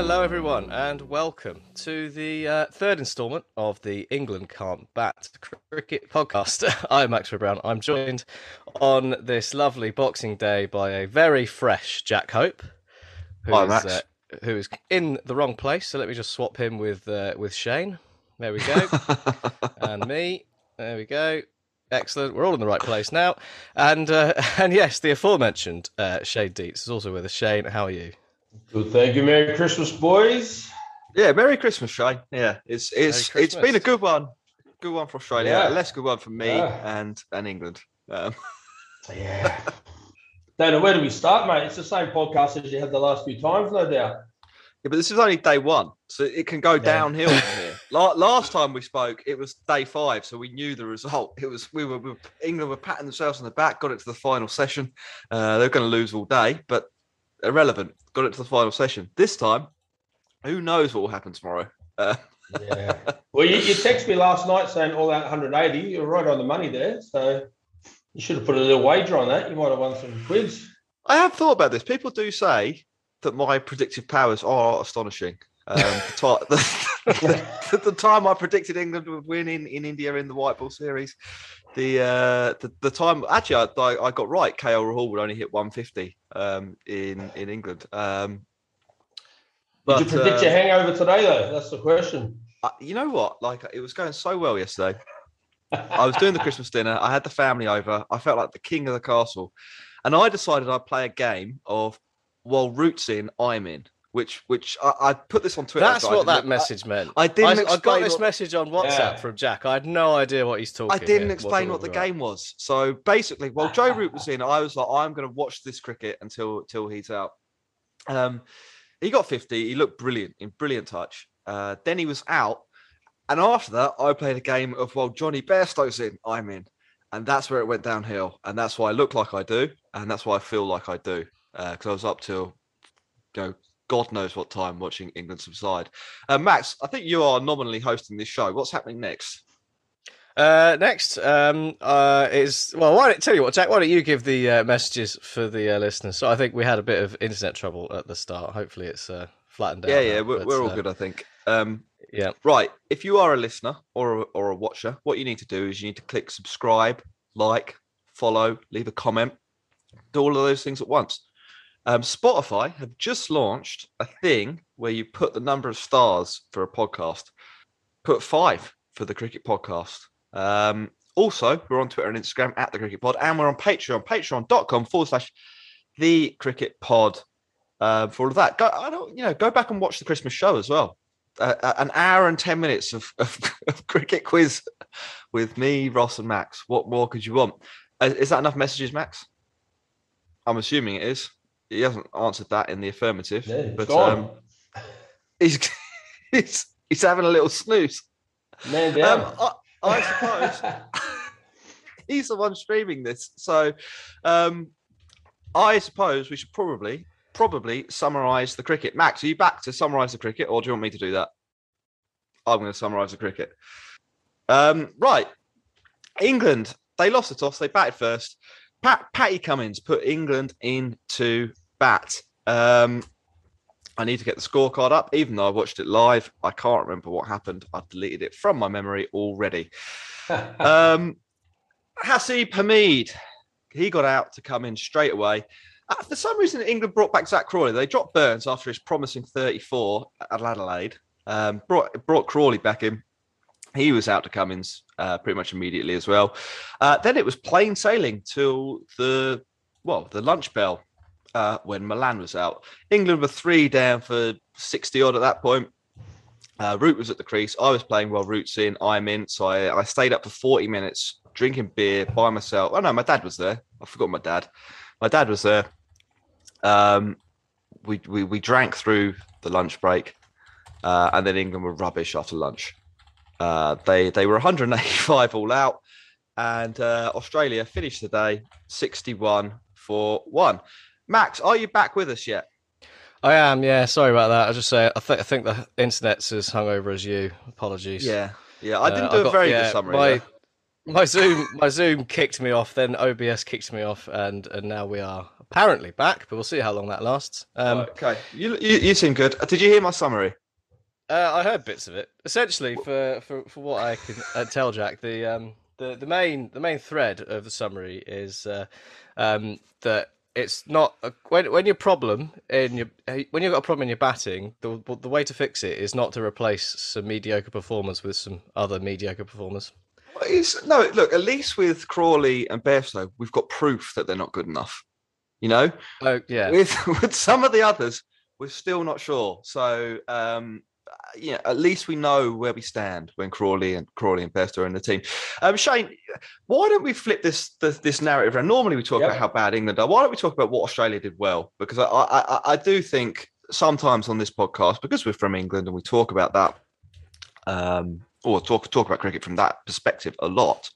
Hello, everyone, and welcome to the uh, third instalment of the England Can't Bat Cricket Podcast. I'm Max Brown. I'm joined on this lovely Boxing Day by a very fresh Jack Hope, who Hi, is, Max. uh, who is in the wrong place. So let me just swap him with uh, with Shane. There we go, and me. There we go. Excellent. We're all in the right place now. And uh, and yes, the aforementioned uh, Shane Deitz is also with us. Shane, how are you? Good, thank you. Merry Christmas, boys. Yeah, Merry Christmas, Shane. Yeah, it's it's it's been a good one, good one for Australia. Yeah. A less good one for me Yeah. and and England. Um, Yeah. Dana, where do we start, mate? It's the same podcast as you had the last few times, no doubt. yeah, but this is only day one, so it can go downhill from here. La- last time we spoke, it was day five, so we knew the result. It was we were, we were England were patting themselves on the back, got it to the final session. Uh, they're going to lose all day, but irrelevant. Got it to the final session. This time, who knows what will happen tomorrow? Uh, Yeah. well, you, you texted me last night saying all that 180. You're right on the money there. So you should have put a little wager on that. You might have won some quids. I have thought about this. People do say that my predictive powers are astonishing. Um, the, ti- the, time I predicted England would win in, in India in the white ball series, the uh, the, the time actually I, I, I got right. KL Rahul would only hit 150 um, in in England. Um, Did you predict your uh, hangover today, though? That's the question. uh, you know what? Like it was going so well yesterday. I was doing the Christmas dinner. I had the family over. I felt like the king of the castle, and I decided I'd play a game of while Roots in, I'm in. Which, which I, I put this on Twitter. That's so what that message meant. I didn't I, I got this what- message on WhatsApp Yeah. from Jack. I had no idea what he's talking. About. I didn't here, explain what the about. game was. So basically, while Joe Root was in, I was like, I'm going to watch this cricket until until he's out. Um, he got 50. He looked brilliant, in brilliant touch. Uh, then he was out, and after that, I played a game of while Jonny Bairstow's in, I'm in, and that's where it went downhill, and that's why I look like I do, and that's why I feel like I do, because I was up till, you know. God knows what time watching England subside. Uh, Max, I think you are nominally hosting this show. What's happening next? Uh, next um, uh, is well. Why don't tell you what, Jack? Why don't you give the uh, messages for the uh, listeners? So I think we had a bit of internet trouble at the start. Hopefully, it's uh, flattened out. Yeah, now, yeah, we're, but, we're all uh, good, I think. Um, yeah. Right. If you are a listener or a, or a watcher, what you need to do is you need to click subscribe, like, follow, leave a comment, do all of those things at once. Um, Spotify have just launched a thing where you put the number of stars for a podcast. Put five for the Cricket Podcast. Um, also, we're on Twitter and Instagram at the Cricket Pod, and we're on Patreon, patreon.com forward slash the Cricket Pod. Uh, for all of that, go. I don't, you know, go back and watch the Christmas show as well. Uh, uh, an hour and ten minutes of, of, of cricket quiz with me, Ross, and Max. What more could you want? Uh, is that enough messages, Max? I'm assuming it is. He hasn't answered that in the affirmative, Yeah, but um, he's he's, he's having a little snooze. Man down. Um, I, I suppose he's the one streaming this. So um, I suppose we should probably probably summarise the cricket. Max, are you back to summarise the cricket, or do you want me to do that? I'm going to summarise the cricket. Um, right, England. They lost the toss. They batted first. Pat, Patty Cummins put England into bat. Um, I need to get the scorecard up, even though I watched it live. I can't remember what happened. I've deleted it from my memory already. um, Hasib Hamid, he got out to come in straight away. Uh, for some reason, England brought back Zak Crawley. They dropped Burns after his promising 34 at Adelaide. Um, brought brought Crawley back in. He was out to Cummins uh, pretty much immediately as well. Uh, then it was plain sailing till the well the lunch bell uh, when Malan was out. England were three down for 60 odd at that point. Uh, Root was at the crease. I was playing while Root's in. I'm in. So I, I stayed up for 40 minutes drinking beer by myself. Oh, no, my dad was there. I forgot my dad. My dad was there. Um, we, we, we drank through the lunch break. Uh, and then England were rubbish after lunch. Uh, they they were 185 all out, and uh, Australia finished the day 61 for one. Max, are you back with us yet? I am, yeah. Sorry about that. I just say I, th- I think the internet's as hungover as you. Apologies. Yeah, yeah. I didn't uh, do a got, very yeah, good summary. My, my Zoom, my Zoom kicked me off. Then OBS kicked me off, and and now we are apparently back. But we'll see how long that lasts. Um, okay, you, you, you seem good. Did you hear my summary? Uh, I heard bits of it. Essentially, for, for, for what I can uh, tell, Jack, the um the, the main the main thread of the summary is uh, um, that it's not a, when when your problem in your when you've got a problem in your batting, the the way to fix it is not to replace some mediocre performers with some other mediocre performers. It's, no, look. At least with Crawley and Bairstow, we've got proof that they're not good enough. You know. Oh yeah. With with some of the others, we're still not sure. So um, yeah, at least we know where we stand when Crawley and Crawley and Best are in the team. Um, Shane, why don't we flip this this, this narrative around? Normally we talk yep. about how bad England are. Why don't we talk about what Australia did well? Because I, I I do think sometimes on this podcast, because we're from England and we talk about that, um, or talk talk about cricket from that perspective a lot,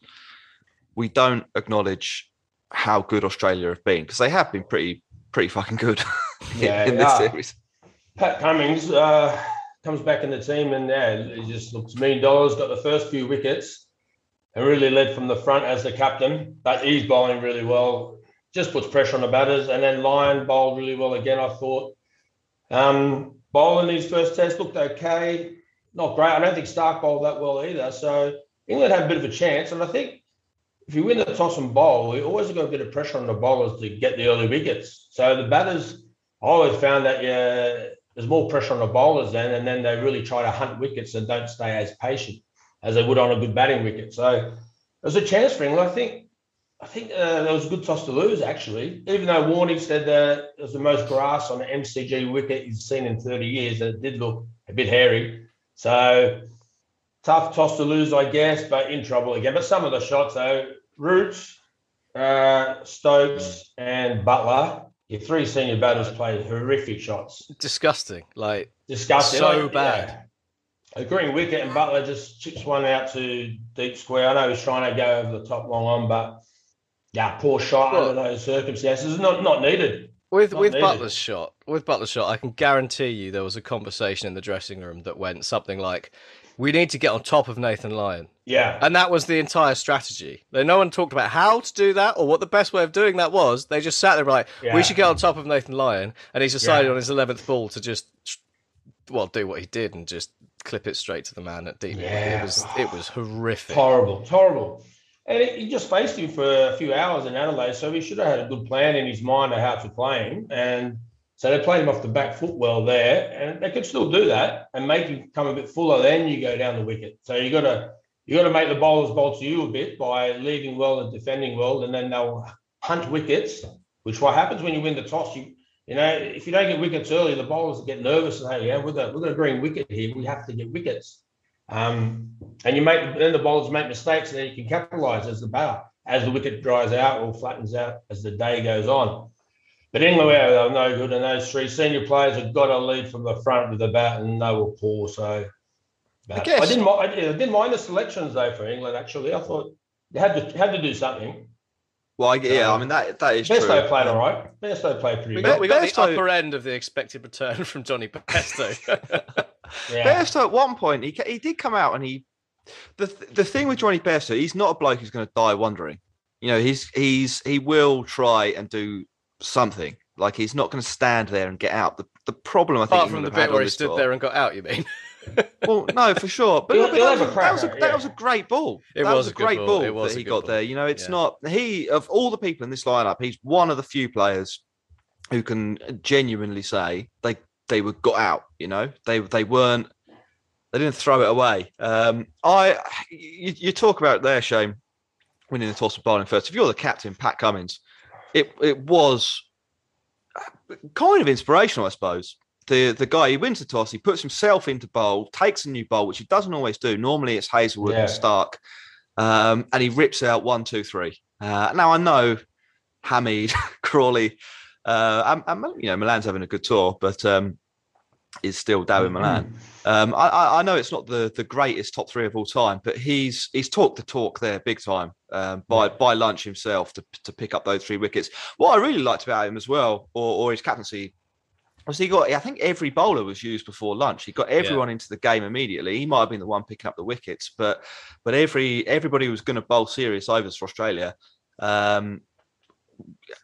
we don't acknowledge how good Australia have been because they have been pretty pretty fucking good in, yeah, in this yeah. series. Pat Cummins. Uh comes back in the team and yeah, he just looks million dollars. Got the first few wickets and really led from the front as the captain. But he's bowling really well. Just puts pressure on the batters. And then Lyon bowled really well again. I thought. Um, bowling his first test looked okay. Not great. I don't think Starc bowled that well either. So England had a bit of a chance. And I think if you win the toss and bowl, you always got a bit of pressure on the bowlers to get the early wickets. So the batters, I always found that yeah, there's more pressure on the bowlers then, and then they really try to hunt wickets and don't stay as patient as they would on a good batting wicket. So there's a chance for England. I think I think uh, there was a good toss to lose actually, even though Warney said that it was the most grass on an MCG wicket he's seen in 30 years. and It did look a bit hairy. So tough toss to lose, I guess, but in trouble again. But some of the shots though, Roots, uh, Stokes, and Buttler your three senior batters played horrific shots. Disgusting. Like disgusting. So like, bad. Yeah. A green wicket and Buttler just chips one out to deep square. I know he's trying to go over the top long on, but yeah, poor shot well, under those circumstances. Not not needed. With not with needed. Buttler's shot, with Buttler's shot, I can guarantee you there was a conversation in the dressing room that went something like, "We need to get on top of Nathan Lyon." Yeah. And that was the entire strategy. No one talked about how to do that or what the best way of doing that was. They just sat there like, yeah. we should get on top of Nathan Lyon. And he's decided yeah. on his 11th ball to just, well, do what he did and just clip it straight to the man at deep. Yeah. It was, it was horrific. Horrible, horrible. And he just faced him for a few hours in Adelaide. So he should have had a good plan in his mind of how to play him. And so they played him off the back foot well there. And they could still do that and make him come a bit fuller. Then you go down the wicket. So you got to, you got to make the bowlers bowl to you a bit by leading well and defending well, and then they'll hunt wickets. Which what happens when you win the toss? You you know if you don't get wickets early, the bowlers get nervous and say, yeah, we've got we've got a green wicket here. We have to get wickets. Um, and you make then the bowlers make mistakes, and then you can capitalise as the batter as the wicket dries out or flattens out as the day goes on. But England were they were no good, and those three senior players have got to lead from the front with the bat, and they were poor. So I guess- I didn't. I didn't mind the selections though for England. Actually, I thought they had to had to do something. Well, I, yeah, I Um, mean that that is Best true. played all right. Best they played pretty We well. got, we got the Bairstow- upper end of the expected return from Jonny Bairstow. Yeah. Bairstow at one point he he did come out and he the the thing with Jonny Bairstow he's not a bloke who's going to die wondering. You know he's he's he will try and do something. Like he's not going to stand there and get out. The the problem I think Apart from England the bit where he stood tour- there and got out, you mean? Well, no, for sure. But, He'll- but he'll that, was, a that was a that yeah. was a great ball. It that was was, a a great ball. ball, It was that he got ball. there. You know, it's Yeah. not he of all the people in this lineup, he's one of the few players who can genuinely say they they were got out. You know, they they weren't they didn't throw it away. Um, I you, you talk about there, Shane, winning the toss and bowling first. If you're the captain, Pat Cummins, it it was kind of inspirational, I suppose. The the guy he wins the toss, he puts himself into bowl, takes a new bowl, which he doesn't always do. Normally it's Hazlewood Yeah. and Starc, um, and he rips out one, two, three. Uh, now I know Hamid, Crawley, uh, and, and, you know Malan's having a good tour, but um, is still down in Milan. Um, I, I- know it's not the, the greatest top three of all time, but he's he's talked the talk there big time um, by by lunch himself to, to pick up those three wickets. What I really liked about him as well, or, or his captaincy, was he got I think every bowler was used before lunch. He got everyone into the game immediately. He might have been the one picking up the wickets, but but every everybody was going to bowl serious overs for Australia um,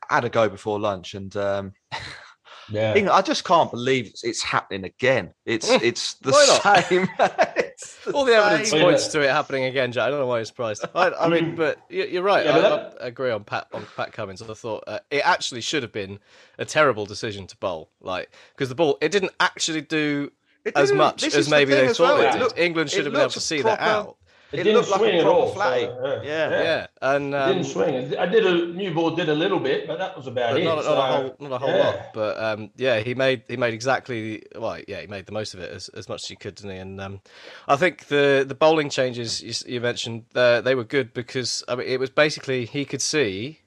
had a go before lunch, and um, Yeah. England- I just can't believe it's, it's happening again. It's Mm. it's the same. It's the All the evidence same. points to it happening again, Jack. I don't know why you're surprised. I, I mean, but you- you're right. Yeah, I, but I agree on Pat on Pat Cummins. I thought uh, it actually should have been a terrible decision to bowl, like because the ball it didn't actually do It as much as is the maybe they as thought well. it It did. looked- England should have been able to a see that out. It, It didn't looked like a swing at proper all. flatty. so, Yeah. Yeah, and It um, didn't swing. I did a new ball did a little bit, but that was about it. not, not a whole, not a whole yeah. lot. But um, yeah, he made he made exactly well. Yeah, he made the most of it as, as much as he could, didn't he? And um, I think the the bowling changes you, you mentioned uh, they were good because I mean it was basically he could see.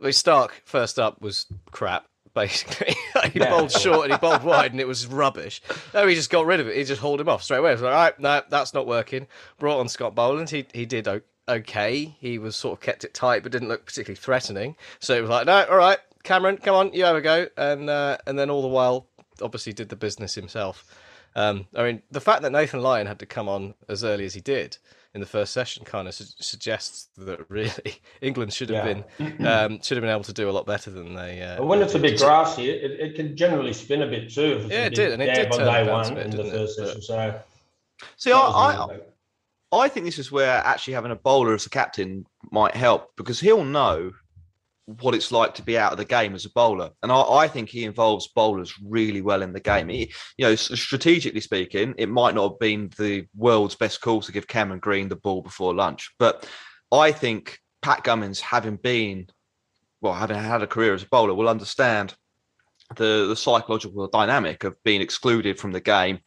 Well, Starc first up was crap. Basically, he Yeah. bowled short and he bowled wide, and it was rubbish. No, he just got rid of it. He just hauled him off straight away. It was like, all right, no, that's not working. Brought on Scott Boland. He he did okay. He was sort of kept it tight, but didn't look particularly threatening. So it was like, no, all right, Cameron, come on, you have a go. And uh, and then all the while, obviously, did the business himself. Um, I mean, the fact that Nathan Lyon had to come on as early as he did in the first session kind of su- suggests that really England should have Yeah. been um, should have been able to do a lot better than they. Uh, But when it's a bit grassy, it, it can generally spin a bit too. If Yeah, it did, and it did dab turn day bounce a one bit, in the didn't it? first But- session. So See, that I, was I, a- I think this is where actually having a bowler as a captain might help because he'll know what it's like to be out of the game as a bowler, and I, I think he involves bowlers really well in the game. He, you know, strategically speaking, it might not have been the world's best call to give Cameron Green the ball before lunch, but I think Pat Cummins, having been, well, having had a career as a bowler, will understand the the psychological dynamic of being excluded from the game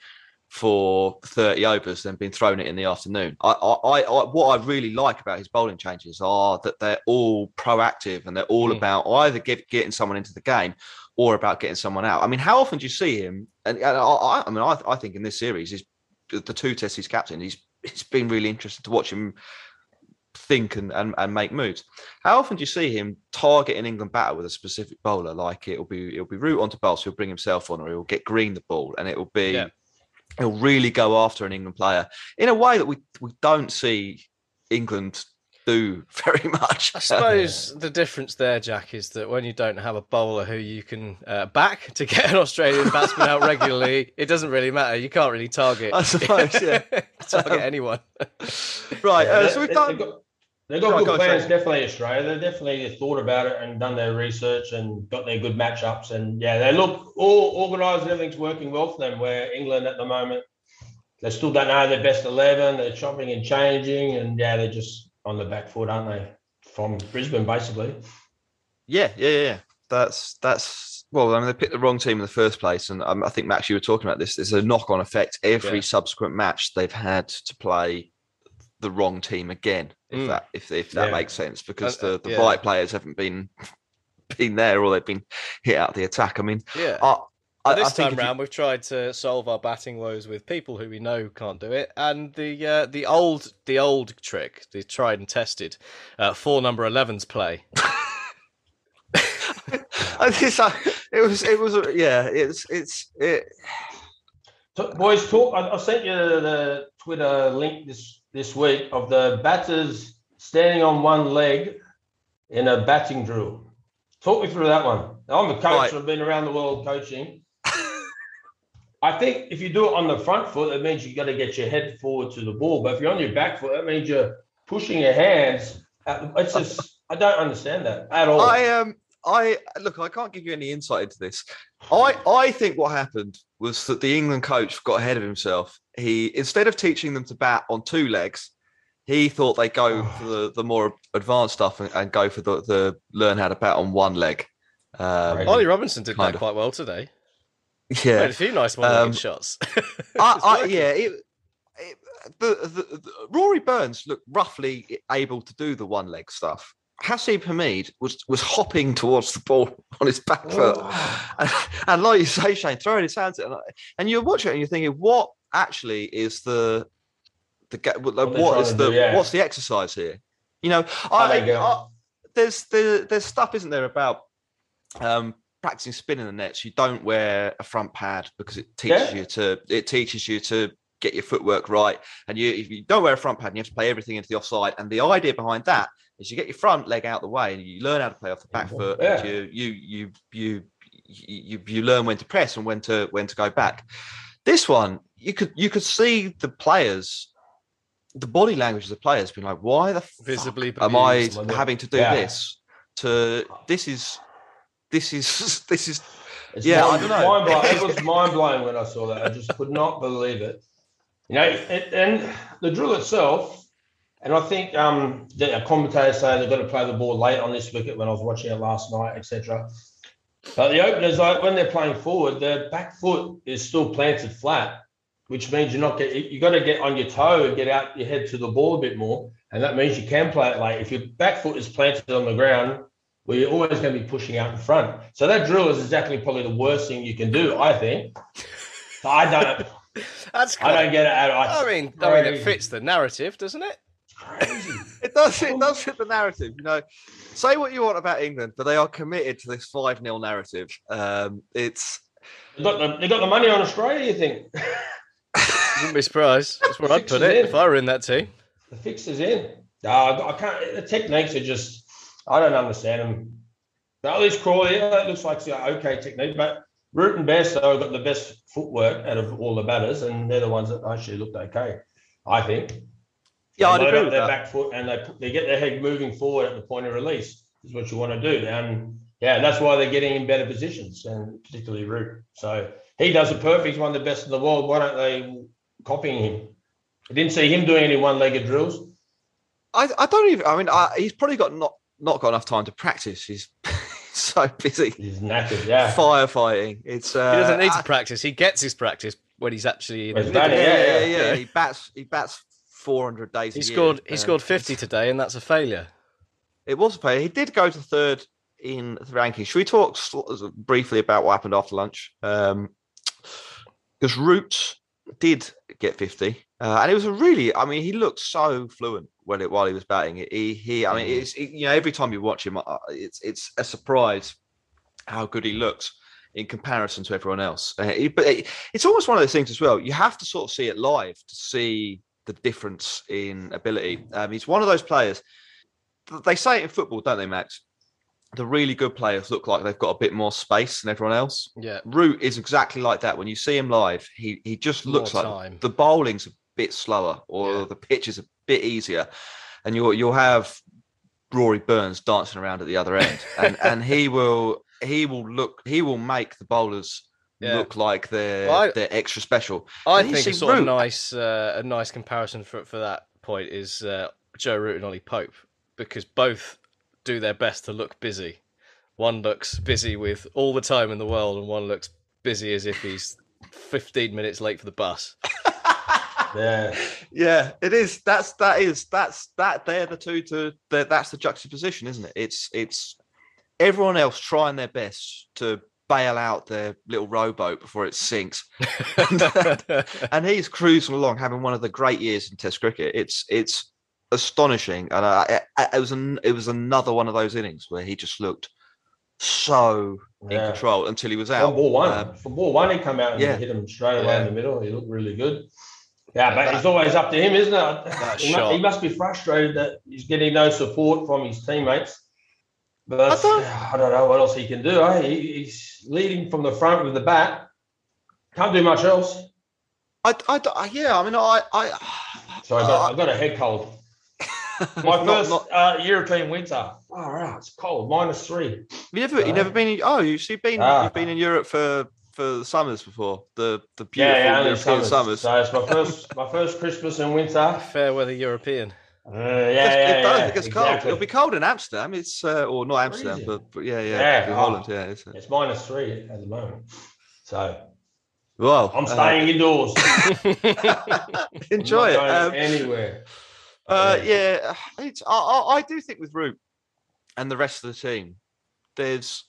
for 30 overs then being thrown it in the afternoon. I, I, I, what I really like about his bowling changes are that they're all proactive and they're all Mm. about either get, getting someone into the game or about getting someone out. I mean, how often do you see him? And, and I, I, mean, I, I think in this series, he's the two tests he's captain. He's it's been really interesting to watch him think and, and, and make moves. How often do you see him target an England batter with a specific bowler? Like it'll be it'll be root onto bowl, so he'll bring himself on, or he'll get Green the ball, and it'll be Yeah. He'll really go after an England player in a way that we we don't see England do very much. I suppose the difference there, Jack, is that when you don't have a bowler who you can uh, back to get an Australian batsman out regularly, it doesn't really matter. You can't really target. I suppose, yeah. target anyone. right. Yeah, uh, so we've done. They've got, they've got Go good go on, plans, definitely Australia. They definitely thought about it and done their research and got their good matchups. And yeah, they look all organised and everything's working well for them. Where England at the moment, they still don't know their best eleven. They're chopping and changing, and yeah, they're just on the back foot, aren't they? From Brisbane, basically. Yeah, yeah, yeah. That's that's well. I mean, they picked the wrong team in the first place, and um, I think Max, you were talking about this. There's a knock-on effect. Every Yeah. subsequent match, they've had to play the wrong team again. If Mm. that if if that Yeah. makes sense, because Uh, the the yeah. right players haven't been been there or they've been hit out the attack. I mean, Yeah. I, I, this I time if you- round, we've tried to solve our batting woes with people who we know can't do it, and the uh, the old the old trick, the tried and tested, uh, four number 11s play. I think it was it was a- yeah it's it's it, So, boys, talk. I, I sent you the Twitter link this this week of the batters standing on one leg in a batting drill. Talk me through that one. I'm a coach. Right. I've been around the world coaching. I think if you do it on the front foot, it means you've got to get your head forward to the ball. But if you're on your back foot, that means you're pushing your hands. At, it's just I don't understand that at all. I um I look I can't give you any insight into this. I I think what happened was that the England coach got ahead of himself. He instead of teaching them to bat on two legs, he thought they go for the, the more advanced stuff and, and go for the, the learn how to bat on one leg. Um, Ollie Robinson did that of. quite well today. Yeah, Made a few nice one-legged Um, shots. I, I, yeah, it, it, the, the, the Rory Burns looked roughly able to do the one leg stuff. Hasib Hamid was was hopping towards the ball on his back foot, and, and like you say, Shane, throwing his hands, at it, and, and you're watching it and you're thinking, what actually is the the ga- what, what is the do, yeah. what's the exercise here? You know, I. I- there's the there's stuff, isn't there, about um, practicing spinning the nets. You don't wear a front pad because it teaches Yeah. you to it teaches you to get your footwork right. And you if you don't wear a front pad, you have to play everything into the offside. And the idea behind that is you get your front leg out the way and you learn how to play off the back mm-hmm. foot. Yeah. And you you you you you you learn when to press and when to when to go back. This one, you could you could see the players. The body language of the players being like, "Why the Visibly am I having to do Yeah. this? To this is this is this is It's yeah, I don't know. Mind blowing. It was mind blowing when I saw that. I just could not believe it. You know, it, and the drill itself, and I think um, the commentators say they've got to play the ball late on this wicket when I was watching it last night, etc. But the openers, like when they're playing forward, their back foot is still planted flat, which means you're not get you got to get on your toe and get out your head to the ball a bit more, and that means you can play it late. If your back foot is planted on the ground, well, you're always going to be pushing out in front. So that drill is exactly probably the worst thing you can do, I think. So I don't, That's I don't get it at all. I mean, I mean, it fits the narrative, doesn't it? it does it does fit the narrative. You know, say what you want about England, but they are committed to this five 0 narrative. Um, it's They got the, they got the money on Australia. You think Wouldn't be surprised. That's where I'd put it it in. if I were in that team. the fix is in? No, I, I can't. The techniques are just. I don't understand them. Now, at least Crawley, that looks like an okay technique, but Root and Bairstow have got the best footwork out of all the batters, and they're the ones that actually looked okay. I think. Yeah, I'd They load agree up with their that. back foot and they they get their head moving forward at the point of release. Is what you want to do, and yeah, that's why they're getting in better positions, and particularly Root. So he does it perfect. He's one of the best in the world. Why don't they copying him? I didn't see him doing any one-legged drills. I, I don't even. I mean, I, he's probably got not not got enough time to practice. He's so busy He's knackered. Yeah. firefighting. It's uh, He doesn't need I- to practice. He gets his practice when he's actually in When the he's batting, yeah, yeah, yeah, yeah, yeah. He bats. He bats four hundred days. He a year. scored. He Um, scored fifty today, and that's a failure. It was a play. He did go to third in the rankings. Should we talk briefly about what happened after lunch? Um, because Root did get 50, uh, and it was a really, I mean, he looked so fluent when it, while he was batting. He, he, I mean, it's it, you know, every time you watch him, uh, it's it's a surprise how good he looks in comparison to everyone else. Uh, but it, it's almost one of those things as well. You have to sort of see it live to see the difference in ability. Um, he's one of those players. They say it in football, don't they, Max? The really good players look like they've got a bit more space than everyone else. Yeah. Root is exactly like that. When you see him live, he he just More looks like time. the bowling's a bit slower or Yeah. the pitch is a bit easier, and you'll you'll have Rory Burns dancing around at the other end, and and he will he will look he will make the bowlers Yeah. look like they're Well, I- they're extra special. I And think see a sort of nice, uh, a nice comparison for for that point is uh, Joe Root and Ollie Pope because both do their best to look busy. One looks busy with all the time in the world, and one looks busy as if he's fifteen minutes late for the bus. Yeah. Yeah, it is. That's that is that's that. They're the two to. they're- That's the juxtaposition, isn't it? It's it's everyone else trying their best to bail out their little rowboat before it sinks, and, and he's cruising along, having one of the great years in Test cricket. It's it's astonishing, and I, I, it was an, it was another one of those innings where he just looked so in control until he was out. From ball one, Um, from ball one, he come out and yeah. hit him straight away Yeah. in the middle. He looked really good. Yeah, but it's always up to him, isn't it? He, mu- shot. he must be frustrated that he's getting no support from his teammates. But I don't, know what else he can do. Eh? He, he's leading from the front with the bat. Can't do much else. I, I, I- yeah, I mean, I, I, So I got, I got a head cold. My Not- first not- uh, European winter. Far out. It's cold. Minus three. you never, you never been. In, oh, you see, been Ah. you've been in Europe for for the summers before the the beautiful Yeah, yeah, only European summers. summers. So it's my first, my first Christmas and winter. Fair weather European. Uh, yeah, It- yeah, it does. yeah, It gets cold. exactly. It'll be cold in Amsterdam. It's uh, or not Amsterdam, but, but yeah, yeah, Yeah, in oh. Holland. Yeah, it's, It's minus three at the moment. So well, I'm uh, staying indoors. enjoy it. I'm not Um, anywhere. Uh, yeah, it's. I, I, I do think with Root and the rest of the team, there's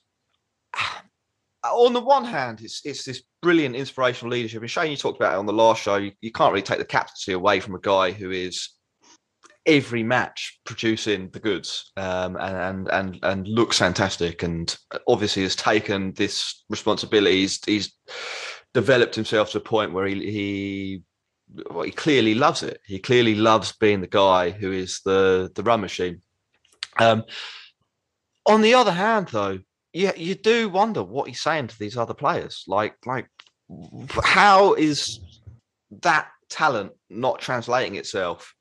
on the one hand, it's it's this brilliant inspirational leadership. And Shane, you talked about it on the last show. You, you can't really take the captaincy away from a guy who is every match producing the goods um, and, and and looks fantastic, and obviously has taken this responsibility. He's, he's developed himself to a point where he he well, he clearly loves it. He clearly loves being the guy who is the the run machine. Um, on the other hand, though, yeah, you do wonder what he's saying to these other players. Like, like, how is that talent not translating itself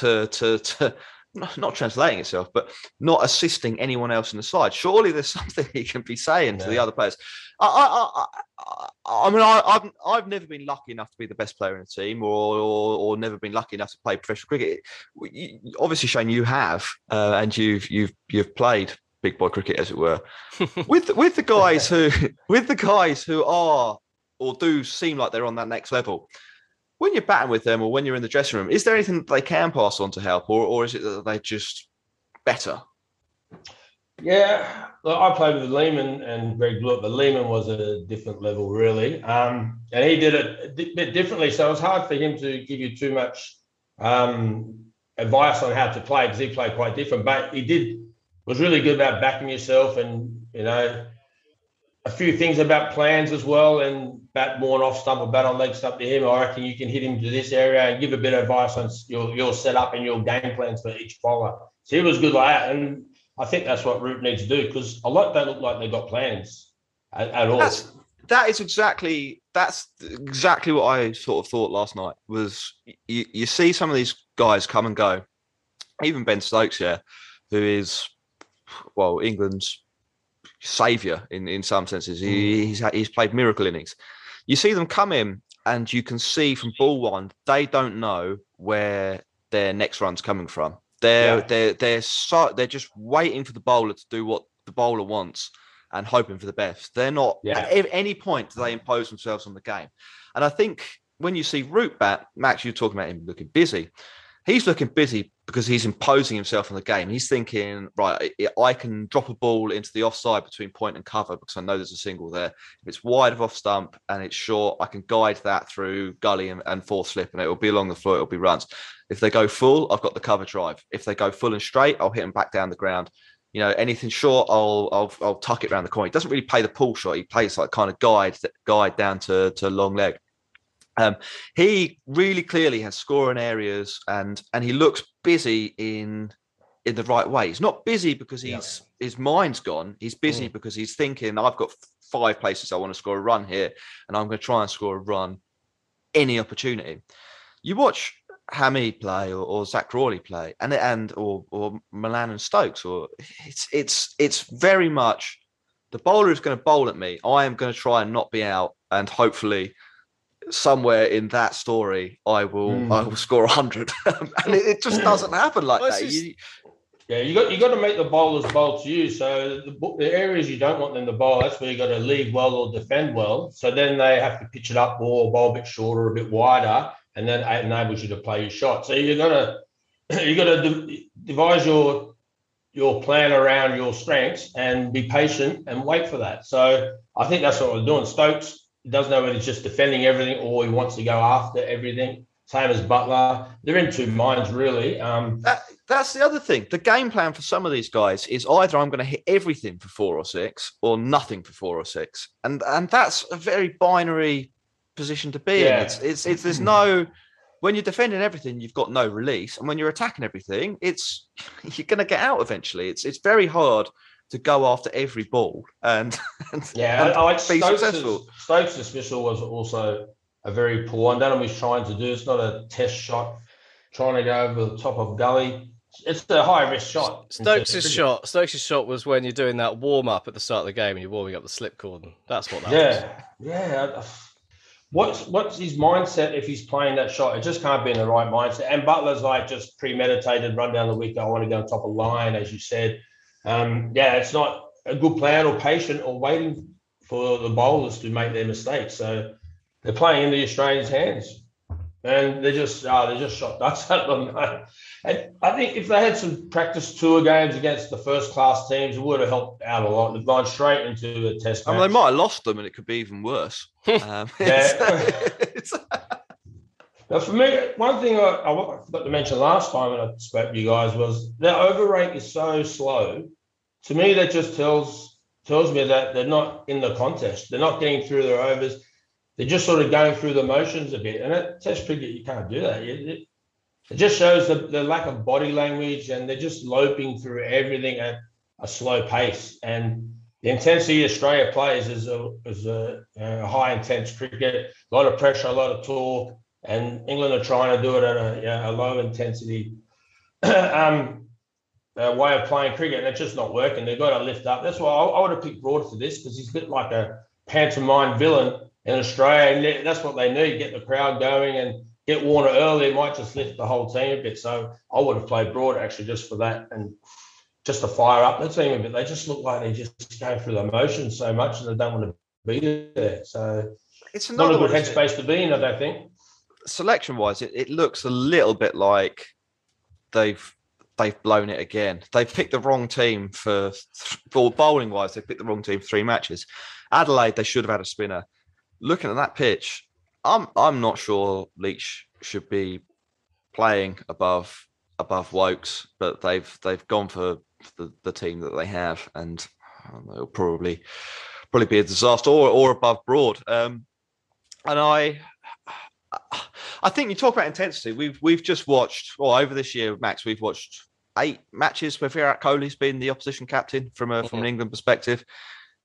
to to to not, translating itself, but not assisting anyone else in the side? Surely there's something he can be saying to the other players. I, I, I, I, I mean, I, I've I've never been lucky enough to be the best player in the team, or or, or never been lucky enough to play professional cricket. You- Obviously, Shane, you have, uh, and you've you've you've played big boy cricket, as it were, with with the guys who with the guys who are or do seem like they're on that next level. When you're batting with them, or when you're in the dressing room, is there anything they can pass on to help, or or is it that they're just better? Yeah, look, I played with Lehmann and Greg Blewett, but Lehmann was a different level, really. Um, and he did it a bit differently. So it was hard for him to give you too much um, advice on how to play because he played quite different. But he did was really good about backing yourself and, you know, a few things about plans as well and bat more off stump or bat on leg stump to him. I reckon you can hit him to this area and give a bit of advice on your, your setup and your game plans for each bowler. So he was good like that. And I think that's what Root needs to do because a lot don't look like they've got plans at, at all. That's that is exactly that's exactly what I sort of thought last night. Was you, you see some of these guys come and go, even Ben Stokes, yeah, who is well England's saviour in in some senses. He, mm. he's he's played miracle innings. You see them come in, and you can see from ball one they don't know where their next run's coming from. They're Yeah. they're they're so they're just waiting for the bowler to do what the bowler wants and hoping for the best. They're not Yeah. at any point do they impose themselves on the game. And I think when you see Root bat, Max, you're talking about him looking busy. He's looking busy because he's imposing himself on the game. He's thinking, right, I- can drop a ball into the offside between point and cover because I know there's a single there. If it's wide of off stump and it's short, I can guide that through gully and, and fourth slip, and it will be along the floor. It'll be runs. If they go full, I've got the cover drive. If they go full and straight, I'll hit them back down the ground. You know, anything short, I'll I'll, I'll tuck it around the corner. He doesn't really play the pull shot. He plays like kind of guide guide down to to long leg. Um, he really clearly has scoring areas and and he looks busy in in the right way. He's not busy because he's his mind's gone. He's busy because he's thinking, I've got five places I want to score a run here, and I'm going to try and score a run any opportunity. You watch Hammy play or, or Zak Crawley play, and and or or Malan and Stokes, or it's it's it's very much the bowler is going to bowl at me. I am going to try and not be out, and hopefully somewhere in that story I will Mm. I will score hundred, and it, it just doesn't happen like Well, that. just- You- Yeah, you got you got to make the bowlers bowl to you. So the, the areas you don't want them to bowl, that's where you got to lead well or defend well. So then they have to pitch it up or bowl a bit shorter, a bit wider, and then it enables you to play your shot. So you're gonna you got to de- devise your your plan around your strengths and be patient and wait for that. So I think that's what we're doing. Stokes doesn't know whether he's just defending everything or he wants to go after everything. Same as Buttler. They're in two minds, really. Um, that, that's the other thing. The game plan for some of these guys is either I'm going to hit everything for four or six, or nothing for four or six, and and that's a very binary position to be Yeah. in. It's, it's it's there's no when you're defending everything, you've got no release, and when you're attacking everything, it's you're going to get out eventually. It's it's very hard to go after every ball and, and Yeah, and I like be Stokes' successful. Stokes' dismissal was also a very poor one. Don't know what he's trying to do. It's not a test shot, trying to go over the top of gully. It's a high risk shot. Stokes' shot. Stokes' shot was when you're doing that warm up at the start of the game and you're warming up the slip cordon. That's what that was. Yeah, yeah. What's what's his mindset if he's playing that shot? It just can't be in the right mindset. And Buttler's like just premeditated, run down the wicket. I want to go on top of Lyon, as you said. Um, yeah, it's not a good plan or patient or waiting for the bowlers to make their mistakes. So they're playing in the Australians' hands, and they're just uh, they're just shot ducks at them. And I think if they had some practice tour games against the first class teams, it would have helped out a lot. They've gone straight into a test I mean, they might have lost them, and it could be even worse. um, Now, for me, one thing I, I forgot to mention last time when I spoke to you guys was their over rate is so slow. To me, that just tells tells me that they're not in the contest. They're not getting through their overs. They're just sort of going through the motions a bit. And at Test cricket, you can't do that. It, it- it just shows the, the lack of body language, and they're just loping through everything at a slow pace. And the intensity Australia plays is a, is a, a high intense cricket, a lot of pressure, a lot of talk, and England are trying to do it at a, yeah, a low intensity um, uh, way of playing cricket, and it's just not working. They've got to lift up. That's why I, I would have picked Broad for this because he's a bit like a pantomime villain in Australia, and that's what they need: get the crowd going and get Warner early. It might just lift the whole team a bit. So I would have played Broad actually just for that and just to fire up the team a bit. They just look like they just go through the motions so much, and they don't want to be there. So it's not a good one, isn't it? headspace to be in. I don't think. Selection wise, it, it looks a little bit like they've they've blown it again. They've picked the wrong team for for bowling wise. They picked the wrong team for three matches. Adelaide, they should have had a spinner. Looking at that pitch, I'm I'm not sure Leach should be playing above above Woakes, but they've they've gone for the, the team that they have, and it'll probably probably be a disaster or, or above Broad. Um, and I I think you talk about intensity. We've we've just watched, or over this year, Max, we've watched eight matches where Virat Kohli's been the opposition captain from a from an England perspective.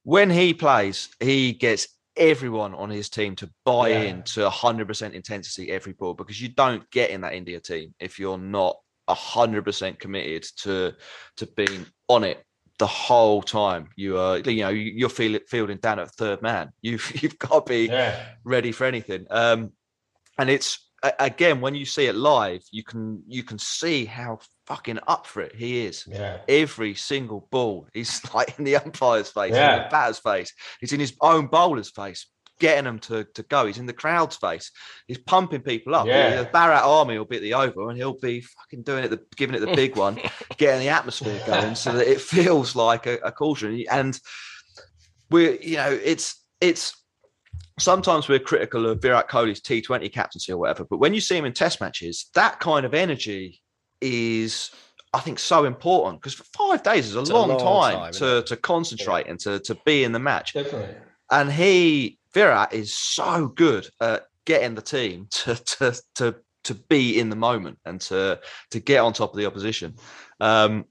When he plays, he gets everyone on his team to buy Yeah. in to 100% intensity every ball because you don't get in that India team if you're not 100% committed to to being on it the whole time. You are, you know, you- you're feel, fielding down at third man. You've you've got to be Yeah. ready for anything. Um, and it's again when you see it live, you can you can see how fucking up for it he is. Yeah. Every single ball, he's like in the umpire's face, in Yeah. the batter's face, he's in his own bowler's face, getting them to, to go. He's in the crowd's face. He's pumping people up. Yeah. The Bharat Army will be at the over, and he'll be fucking doing it, the, giving it the big one, getting the atmosphere going, so that it feels like a, a caution. And we're, you know, it's it's sometimes we're critical of Virat Kohli's T20 captaincy or whatever, but when you see him in test matches, that kind of energy is, I think, so important because for five days is a, It's a long, long time, time, to, to concentrate and to, to be in the match. Definitely. And he, Virat, is so good at getting the team to to to to be in the moment and to to get on top of the opposition. Um,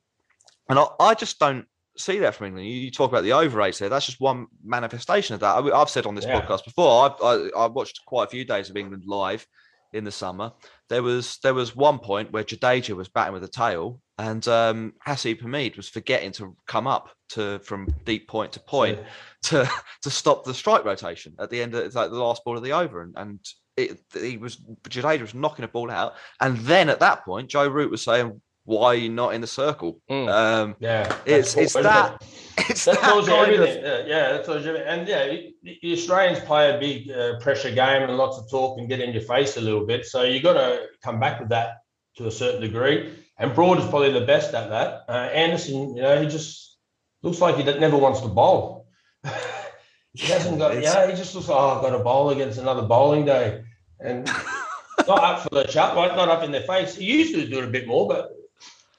and I, I just don't see that from England. You, you talk about the overrates there. That's just one manifestation of that. I, have said on this Yeah. podcast before. I, I I watched quite a few days of England live in the summer. There was there was one point where Jadeja was batting with a tail, and um, Hasib Hamid was forgetting to come up to from deep point to point to to stop the strike rotation at the end of like the last ball of the over, and and it, he was Jadeja was knocking a ball out, and then at that point Joe Root was saying. Why are you not in the circle? Um, yeah, it's That's it's what- that it's that that tells you kind of- Yeah, yeah, that tells you everything. And yeah, the the Australians play a big uh, pressure game and lots of talk and get in your face a little bit. So you've got to come back with that to a certain degree, and Broad is probably the best at that. Uh, Anderson, you know, he just looks like he never wants to bowl. he hasn't got, yeah, he just looks like, oh, I've got to bowl against another bowling day. And not up for the chat, like not up in their face. He used to do it a bit more, but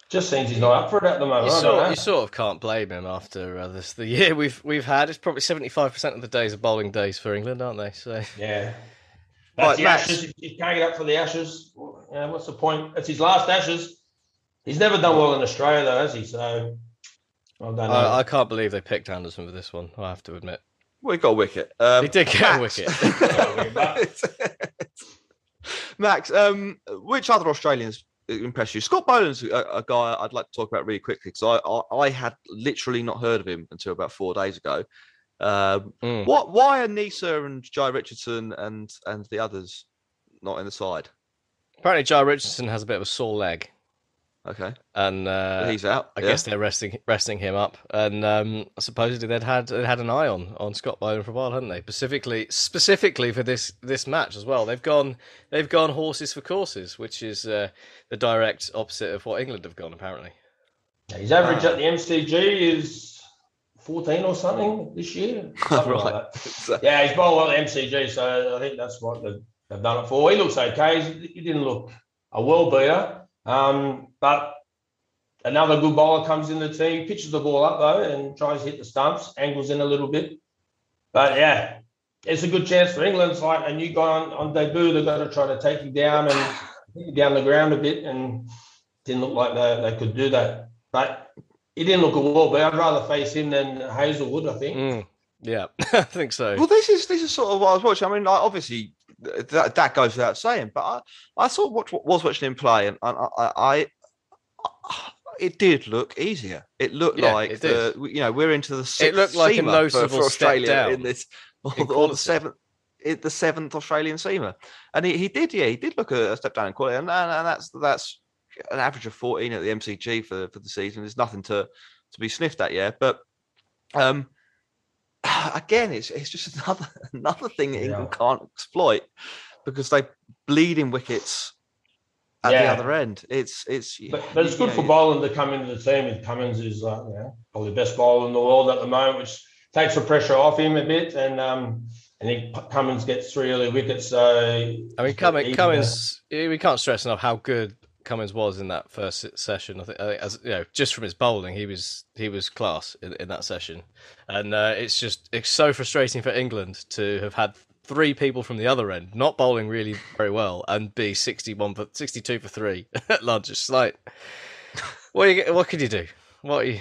just seems he's not up for it at the moment. You I don't sort, know. you sort of can't blame him after uh, this the year we've we've had. It's probably seventy five percent of the days are bowling days for England, aren't they? So Yeah. That's Right, the Max. Ashes. If you can't get up for the Ashes, yeah, what's the point? It's his last Ashes. He's never done well in Australia, though, has he? So, I don't. I, I can't believe they picked Anderson for this one. I have to admit. Well, he got a wicket. Um, He did get a wicket. Max, um, which other Australians impressed you? Scott Boland's a, a guy I'd like to talk about really quickly because I, I I had literally not heard of him until about four days ago. Um, Hmm. What? Why are Neser and Jhye Richardson and and the others not in the side? Apparently, Jhye Richardson has a bit of a sore leg. Okay. And uh, He's out, I yeah. guess they're resting resting him up, and um, supposedly they'd had they'd had an eye on on Scott Boland for a while, hadn't they? Specifically, specifically for this this match as well. They've gone they've gone horses for courses, which is uh, the direct opposite of what England have gone apparently. His average at the MCG is 14 or something this year. Something like Right. that. Yeah, he's bowled well at the MCG, so I think that's what they've, they've done it for. He looks okay. He didn't look a world beater, um, but another good bowler comes in the team, pitches the ball up though, and tries to hit the stumps, angles in a little bit. But yeah, it's a good chance for England. It's like a new guy on, on debut. They've got to try to take him down and hit him down the ground a bit, and didn't look like they, they could do that. But he didn't look a world but I'd rather face him than Hazlewood, I think. Mm, yeah, I think so. Well, this is this is sort of what I was watching. I mean, like, obviously that that goes without saying, but I I sort of watch, was watching him play, and I, I, I it did look easier. It looked Yeah, like it the you know we're into the sixth looked like a seamer for- noticeable for, step Australia down in this or, in or the seventh. It, the seventh Australian seamer, and he, he did, yeah, he did look a, a step down in quality, and, and, and that's that's an average of fourteen at the MCG for for the season. There's nothing to to be sniffed at, yeah. But um, again, it's it's just another another thing that England can't exploit because they bleed in wickets at the other end. It's it's But, but it's good for Boland to come into the team. And Cummins is uh, you know, probably the best bowler in the world at the moment, which takes the pressure off him a bit. And um, I think Cummins gets three early wickets. So I mean, Cummins, Cummins we can't stress enough how good Cummins was in that first session. I think, I think as you know, just from his bowling, he was he was class in, in that session, and uh, it's just it's so frustrating for England to have had three people from the other end not bowling really very well and be sixty one for sixty two for three at lunch. It's like, what you, what could you do? What you?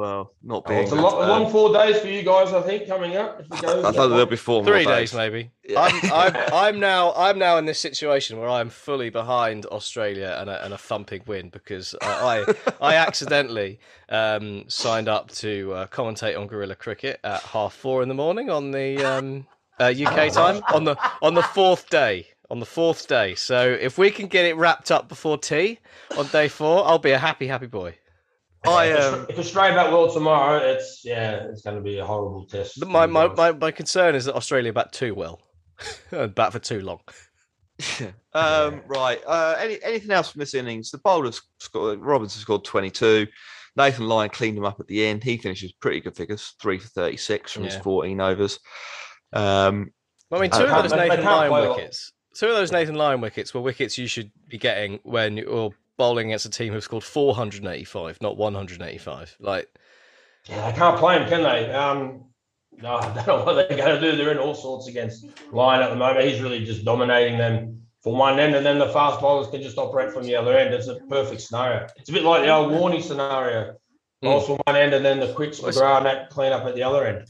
Well, not Oh, it's a, lot, a long four days for you guys, I think, coming up. If it goes I thought there'll be four more Three days. days, maybe. Yeah. I'm, I'm, I'm now I'm now in this situation where I'm fully behind Australia and a, and a thumping win because I I, I accidentally um, signed up to uh, commentate on Guerilla Cricket at half four in the morning on the um, uh, UK time on the on the fourth day on the fourth day. So if we can get it wrapped up before tea on day four, I'll be a happy happy boy. I if, um, if Australia bat well tomorrow, it's yeah, it's going to be a horrible test. My, my, my, my concern is that Australia bat too well, and bat for too long. Um, right. Uh, any, anything else from this innings? The bowlers scored. Robinson scored 22. Nathan Lyon cleaned him up at the end. He finishes pretty good figures, three for 36 from his 14 overs. Um, Well, I mean, two uh, of those they- they Nathan Lyon play a lot. wickets. Two of those Nathan Lyon wickets were wickets you should be getting when you're bowling against a team who've scored 485, not 185. Like, Yeah, they can't play him, can they? Um, no, I don't know what they're going to do. They're in all sorts against Lyon at the moment. He's really just dominating them from one end, and then the fast bowlers can just operate from the other end. It's a perfect scenario. It's a bit like the old Warney scenario. Bowls from one end, and then the quicks, McGrath, and that clean up at the other end.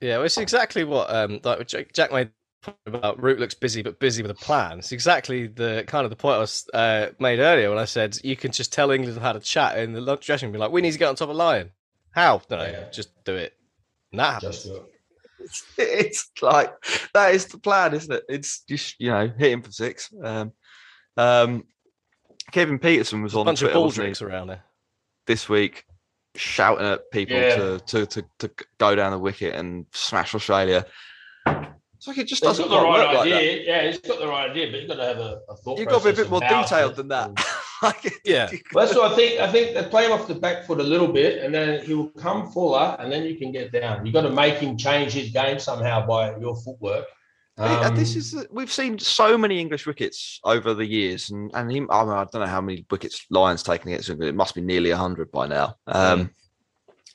yeah, well, it's exactly what um, like Jack, Jack made the point about Root looks busy, but busy with a plan. It's exactly the kind of the point I was uh, made earlier when I said you can just tell England have had a chat in the lunch dressing room, be like, we need to get on top of Lyon. How? No, just do it. And that happens. it's, it's like that is the plan, isn't it? It's just you know hit him for six. Um, um, Kevin Pietersen was a on bunch Twitter of ball drinks around there. this week, shouting at people Yeah. to, to to to go down the wicket and smash Australia. It's like it just doesn't got the right work idea. like that. yeah, he's got the right idea, but you've got to have a, a thought. You've got to be a bit more detailed than that. Yeah. Well, that's what I think. I think they play him off the back foot a little bit, and then he will come fuller, and then you can get down. You've got to make him change his game somehow by your footwork. and this Um, is we've seen so many English wickets over the years, and and he, I, mean, I don't know how many wickets Lyon's taken against England. It must be nearly hundred by now. Um,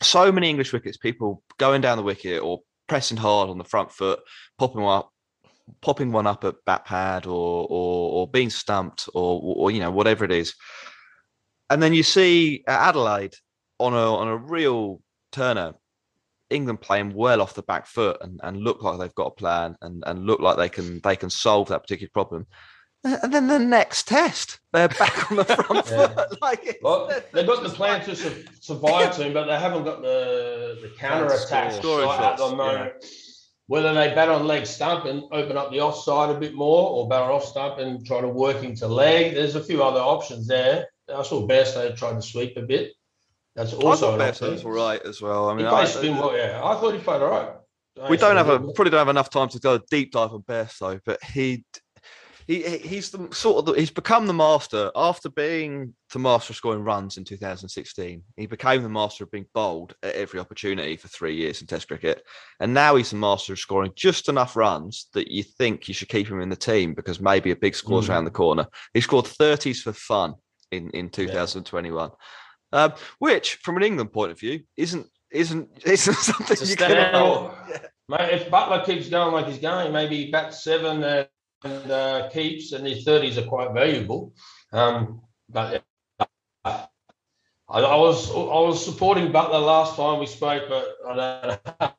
So many English wickets, people going down the wicket or pressing hard on the front foot, popping one up, popping one up at bat pad, or or, or being stumped, or or you know whatever it is. And then you see Adelaide on a on a real turner, England playing well off the back foot and, and look like they've got a plan and, and look like they can they can solve that particular problem. Uh, and then the next test, they're back on the front foot. Like well, they've got the plan to su- survive to him, but they haven't got the, the counter attack Scoring at the moment. Whether they bat on leg stump and open up the offside a bit more, or bat on off stump and try to work into leg, there's a few other options there. I saw Bairstow tried to sweep a bit. That's I also thought an Bairstow's option. all right as well. I He mean, played I- spin well, yeah. I thought he played all right. we don't have a probably don't have enough time to go a deep dive on Bairstow, but he he he- he's the sort of the, he's become the master after being the master of scoring runs in 2016. He became the master of being bold at every opportunity for three years in Test cricket, and now he's the master of scoring just enough runs that you think you should keep him in the team because maybe a big score's Mm. around the corner. He scored 30s for fun in in 2021, um, which from an England point of view isn't isn't isn't something you can mate, if Buttler keeps going like he's going, maybe he bats seven and, and uh, keeps, and his thirties are quite valuable. Um, but uh, I, I was I was supporting Buttler last time we spoke, but I don't know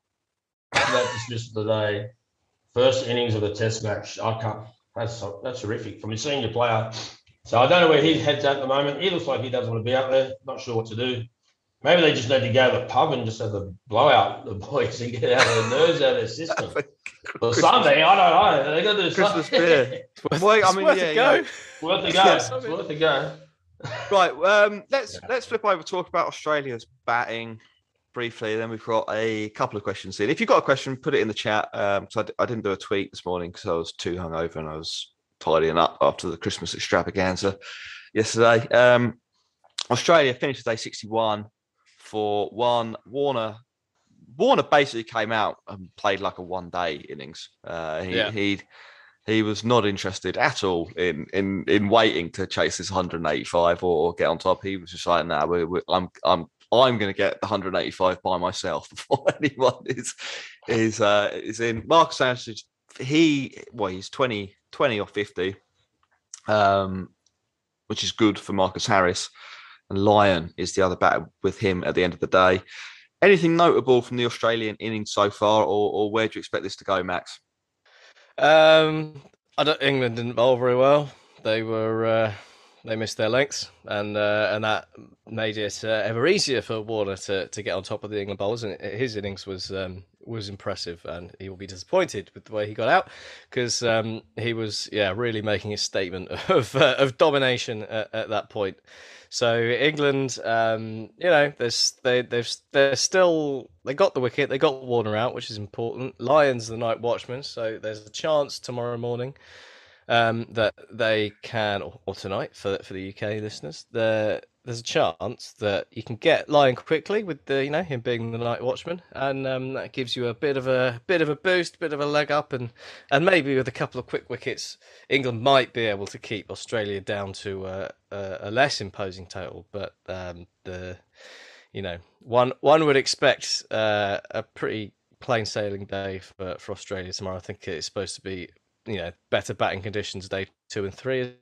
that dismissed today. First innings of the Test match, I can't. That's that's horrific from a senior player. So I don't know where his head's at the moment. He looks like he doesn't want to be out there. Not sure what to do. Maybe they just need to go to the pub and just have a blowout the boys and get out of their nerves out of their system. or something. I don't know. They got to do Christmas something. beer. well, I It's mean, worth yeah, a yeah. go. Worth a go. Yeah. It's worth a go. Right. Um, let's let's flip over talk about Australia's batting briefly. Then we've got a couple of questions in. If you've got a question, put it in the chat. Um, so I, d- I didn't do a tweet this morning because I was too hungover and I was tidying up after the Christmas extravaganza yesterday. Um, Australia finished day 61 for one. Warner Warner basically came out and played like a one day innings. Uh, he, Yeah. he he was not interested at all in in in waiting to chase this 185 or, or get on top. He was just like, "Nah, we we I'm I'm I'm going to get the 185 by myself before anyone is is uh, is in." Marcus Sanchez, he well, he's 20 20 or 50, um, which is good for Marcus Harris. And Lyon is the other batter with him at the end of the day. Anything notable from the Australian innings so far, or, or where do you expect this to go, Max? Um, I don't. England didn't bowl very well. They were uh, they missed their lengths, and uh, and that made it uh, ever easier for Warner to, to get on top of the England bowlers. And his innings was um, was impressive, and he will be disappointed with the way he got out because um, he was yeah really making a statement of uh, of domination at, at that point. So England, um, you know, there's they they've they're still they got the wicket, they got Warner out, which is important. Lyon's the night watchman, so there's a chance tomorrow morning um, that they can, or, or tonight for for the UK listeners, there there's a chance that you can get Lyon quickly with the you know him being the night watchman, and um, that gives you a bit of a bit of a boost, bit of a leg up, and and maybe with a couple of quick wickets, England might be able to keep Australia down to a, less imposing total, but um, the you know one one would expect uh, a pretty plain sailing day for, for Australia tomorrow. I think it's supposed to be you know better batting conditions day two and three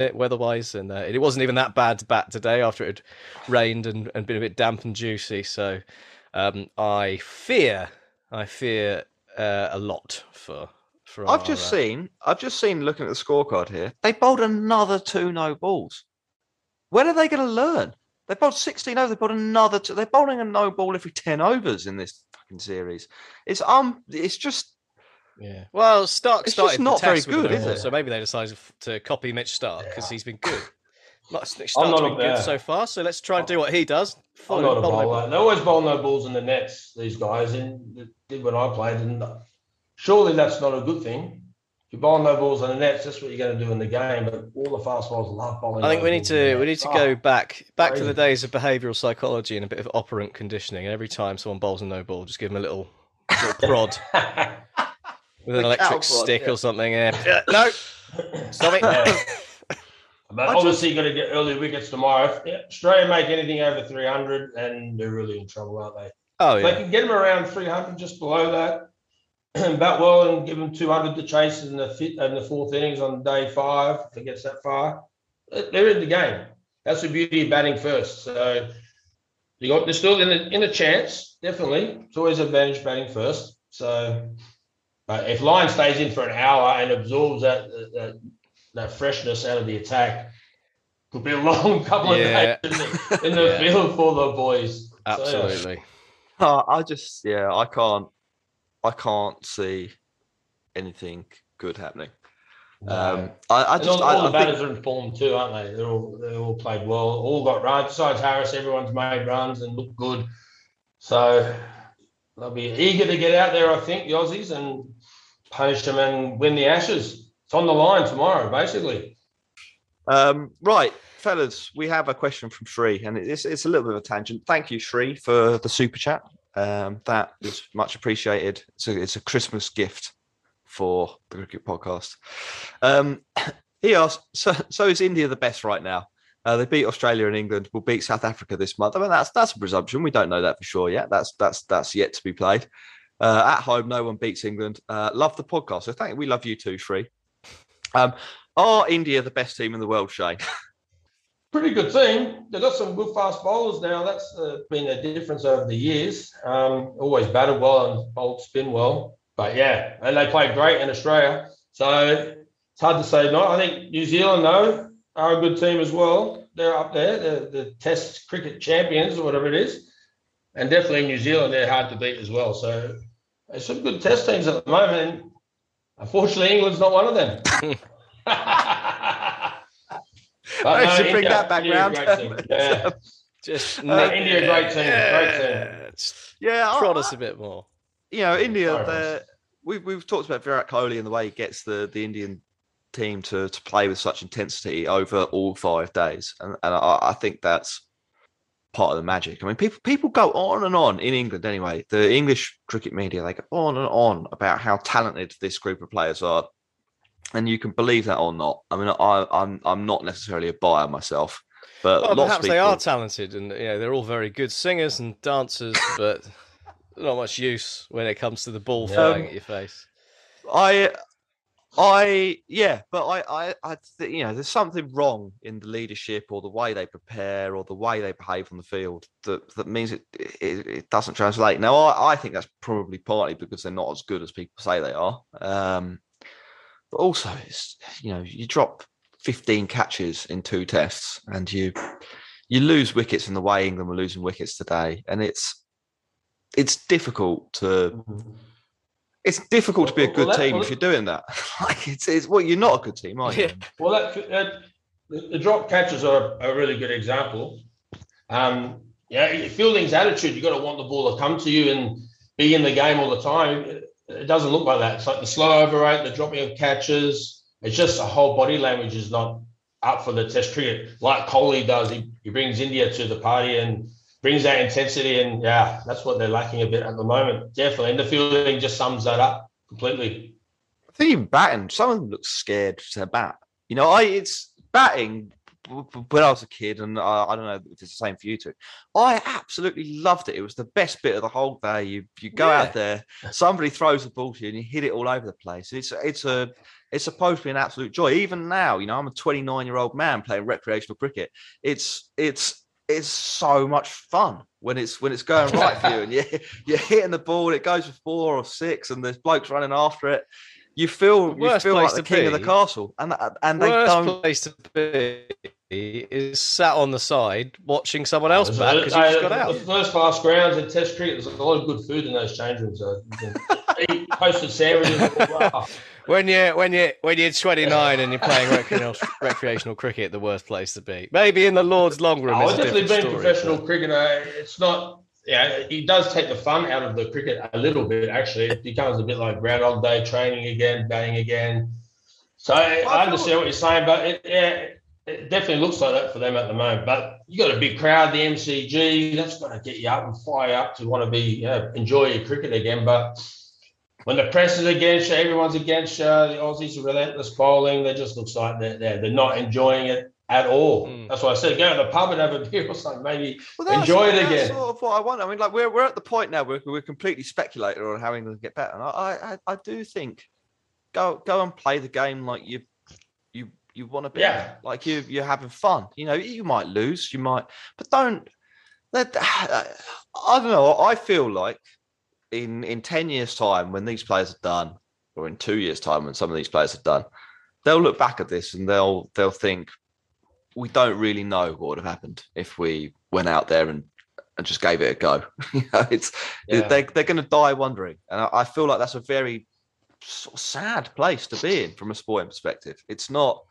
it, weather-wise, and uh, it wasn't even that bad to bat today after it had rained and, and been a bit damp and juicy. So um, I fear, I fear uh, a lot for for. I've our, just uh, seen, I've just seen looking at the scorecard here, they bowled another two no balls. When are they going to learn? They bowled 16 overs, they bowled another two. They're bowling a no ball every 10 overs in this fucking series. It's um it's just Yeah. Well, Starc It's started just the not very test good, the is ball, it? So maybe they decided to copy Mitch Starc because he's been good. Mitch I'm not been up good so far, so let's try and do what he does. I'm not a follow- bowler. They always bowl no balls in the nets. These guys, and did when I played, and surely that's not a good thing. If you bowl no balls in the nets, that's what you're going to do in the game. But all the fast bowlers love bowling. I think no we need to we need nets. to go Oh, back back to the days of behavioural psychology and a bit of operant conditioning. And every time someone bowls a no ball, just give them a little, little prod with an electric cow stick yeah. or something. Yeah. no, stop it. Yeah. But I obviously, got to get early wickets tomorrow. If Australia make anything over 300, and they're really in trouble, aren't they? Oh If They can get them around 300, just below that, and bat well and give them 200 to chase in the fifth and the fourth innings on day five. If it gets that far, they're in the game. That's the beauty of batting first. So you got they're still in a, in a chance. Definitely, it's always an advantage batting first. So, but if Lyon stays in for an hour and absorbs that that, that freshness out of the attack, could be a long couple Yeah. of days in the, in the Yeah. field for the boys. So, yeah. Absolutely. Oh, I just yeah, I can't I can't see anything good happening. Um, I, I And just all, I, all the I think- batters are in form too, aren't they? They're all they all played well, all got runs. Besides Harris, everyone's made runs and looked good. So they'll be eager to get out there, I think, the Aussies, and punish them and win the Ashes. It's on the line tomorrow, basically. Um, right, fellas, we have a question from Shri, and it's it's a little bit of a tangent. Thank you, Shri, for the super chat. Um, that is much appreciated. It's a, it's a Christmas gift for the cricket podcast. Um, he asked, so, so is India the best right now? Uh, they beat Australia and England. Will beat South Africa this month. I mean, that's that's a presumption. We don't know that for sure yet. That's that's that's yet to be played. Uh, at home, no one beats England. Uh, love the podcast. So thank you. we love you too, Shri. Um, are India the best team in the world, Shane? Pretty good team. They've got some good fast bowlers now. That's uh, been a difference over the years. Um, always batted well and bowled spin well. But yeah, and they played great in Australia. So it's hard to say no. I think New Zealand, though, are a good team as well. They're up there, the, the Test cricket champions or whatever it is. And definitely New Zealand, they're hard to beat as well. So there's some good Test teams at the moment. Unfortunately, England's not one of them. But I no, should bring India- that back India round. great team. Yeah. Just Uh, India, great team, great Yeah, just Yeah, I- prod us a bit more. you know, India. We've we've talked about Virat Kohli and the way he gets the the Indian team to to play with such intensity over all five days, and and I, I think that's part of the magic. I mean, people people go on and on in England anyway. The English cricket media they go on and on about how talented this group of players are, and you can believe that or not. I mean, I, I'm I'm not necessarily a buyer myself, but Well, lots perhaps of they are talented, and you know they're all very good singers and dancers, but not much use when it comes to the ball Yeah. flying Um, at your face. I, I, yeah, but I, I, I, th- you know, there's something wrong in the leadership or the way they prepare or the way they behave on the field that that means it it, it doesn't translate. Now, I, I think that's probably partly because they're not as good as people say they are. Um, but also, it's you know, you drop 15 catches in two tests and you you lose wickets in the way England were losing wickets today, and it's it's difficult to it's difficult to be a Well, good that- team well, if you're doing that. like it's, it's well, you're not a good team, are you? Well, that, that the, the drop catches are a really good example. Um, yeah, fielding's attitude. You've got to want the ball to come to you and be in the game all the time. It, it doesn't look like that. It's like the slow over rate, the dropping of catches. It's just the whole body language is not up for the Test cricket like Kohli does. He, he brings India to the party and brings that intensity. And yeah, that's what they're lacking a bit at the moment. Definitely, and the fielding just sums that up completely. I think even batting, some of them look scared to bat. You know, I it's batting when I was a kid, and I, I don't know if it's the same for you two. I absolutely loved it. It was the best bit of the whole day. You you go Yeah. out there, somebody throws the ball to you, and you hit it all over the place. It's it's a it's supposed to be an absolute joy. Even now, you know, I'm a 29 year old man playing recreational cricket. It's it's it's so much fun when it's when it's going right for you, and you you're hitting the ball. It goes for four or six, and there's blokes running after it. You feel you feel like the king of the castle, and and they Worst don't. place to be is sat on the side watching someone else bat because Uh, just got out. The first class grounds in Test cricket, there's a lot of good food in those change rooms. So you can eat toasted sandwiches. When you when you when you're 29 and you're playing recreational, recreational cricket, the worst place to be. Maybe in the Lord's long room Oh, I've definitely been story. professional cricketer. It's not. yeah, he does take the fun out of the cricket a little bit. Actually, it becomes a bit like Groundhog Day, training again, batting again. So I, I understand what you're saying, but it, yeah, it definitely looks like that for them at the moment. But you got a big crowd, the MCG. That's going to get you up and fire up to want to be, you know, enjoy your cricket again. But when the press is against you, everyone's against you. The Aussies are relentless bowling. They just looks like they're, they're, they're not enjoying it at all. Mm. That's why I said go to the pub and have a beer or something. Maybe well, enjoy it again. Sort of what I want. I mean, like we're we're at the point now where we're completely speculating on how England get better, and I, I I do think go go and play the game like you you want to be. Yeah. Like you you're having fun. You know, you might lose, you might, but don't. That I don't know. I feel like in in ten years' time, when these players are done, or in two years' time, when some of these players are done, they'll look back at this and they'll they'll think we don't really know what would have happened if we went out there and and just gave it a go. you know, it's yeah. they they're going to die wondering, and I, I, feel like that's a very sort of sad place to be in from a sporting perspective. It's not.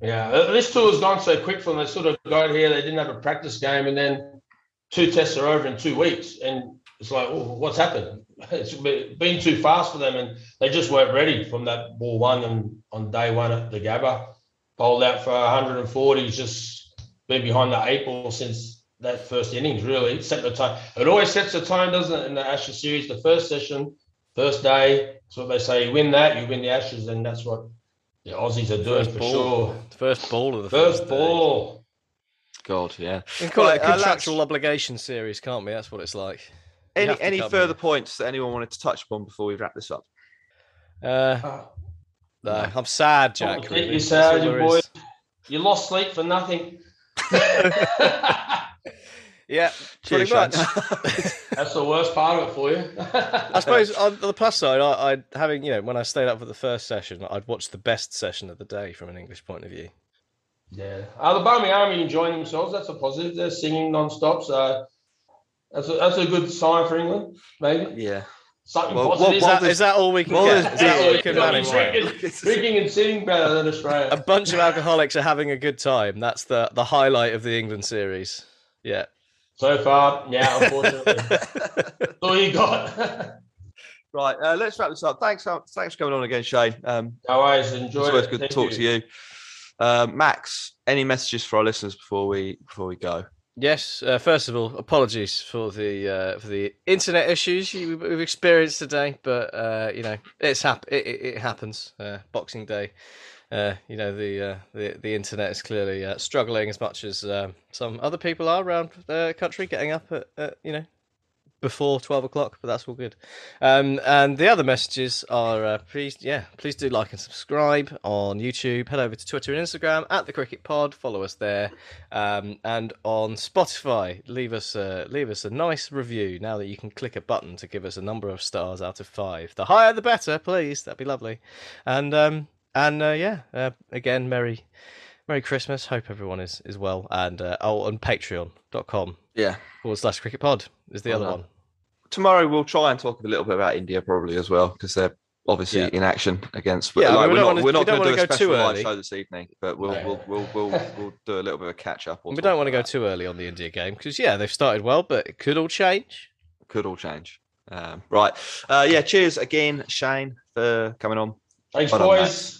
Yeah, this tour has gone so quick for them. They sort of got here. They didn't have a practice game, and then two tests are over in two weeks, and it's like, oh, what's happened? It's been too fast for them, and they just weren't ready from that ball one and on day one at the Gabba bowled out for 140. Just been behind the eight ball since that first innings, really. Set the tone. It always sets the tone, doesn't it, in the Ashes series? The first session, first day. That's what they say. You win that, you win the Ashes, and that's what the Aussies are doing first for ball. sure. First ball of the first, first ball. Day. God, yeah. We can call right, it a contractual uh, obligation series, can't we? That's what it's like. You any any further points that anyone wanted to touch upon before we wrap this up? Uh, uh no, I'm sad, Jack. Oh, really. You're sad, you boy. You lost sleep for nothing. yeah, pretty much. That's the worst part of it for you. I suppose on the plus side, I, I having you know when I stayed up for the first session, I'd watch the best session of the day from an English point of view. Yeah, uh, the Barmy Army enjoying themselves. That's a positive. They're singing non-stop, so that's a, that's a good sign for England, maybe. Yeah something well, positive. is, that, is that all we can well, get? Is that all we can manage? Drinking, drinking and sitting better than Australia. A bunch of alcoholics are having a good time. That's the, the highlight of the England series. Yeah. So far, yeah, unfortunately. That's all you got. right, uh, let's wrap this up. Thanks, uh, thanks for coming on again, Shane. Um, no worries, enjoy. It's always good Thank to talk you. to you. Uh, Max, any messages for our listeners before we before we go? Yes. Uh, first of all, apologies for the uh, for the internet issues you, we've experienced today, but uh, you know it's hap- it, it, it happens. Uh, Boxing Day, uh, you know the uh, the the internet is clearly struggling as much as um, some other people are around the country, getting up at, at you know before 12 o'clock, but that's all good. Um, and the other messages are uh, please, yeah, please do like and subscribe on YouTube. Head over to Twitter and Instagram at the Cricket Pod. Follow us there, um, and on Spotify, leave us a, leave us a nice review. Now that you can click a button to give us a number of stars out of five, the higher the better, please. That'd be lovely. And um, and uh, yeah, uh, again, merry. Merry Christmas. Hope everyone is, is well. And uh, oh, on patreon.com. Yeah. Forward slash cricket pod is the other one. Tomorrow we'll try and talk a little bit about India probably as well because they're obviously yeah. in action against. Yeah, like, we we're, not, not, we're not going to do a special live show this evening, but we'll we'll, we'll, we'll, we'll, do a little bit of a catch up. We don't want to go too early on the India game because yeah, they've started well, but it could all change. Could all change. Um, right. Uh, yeah. Cheers again, Shane, for coming on. Thanks, boys.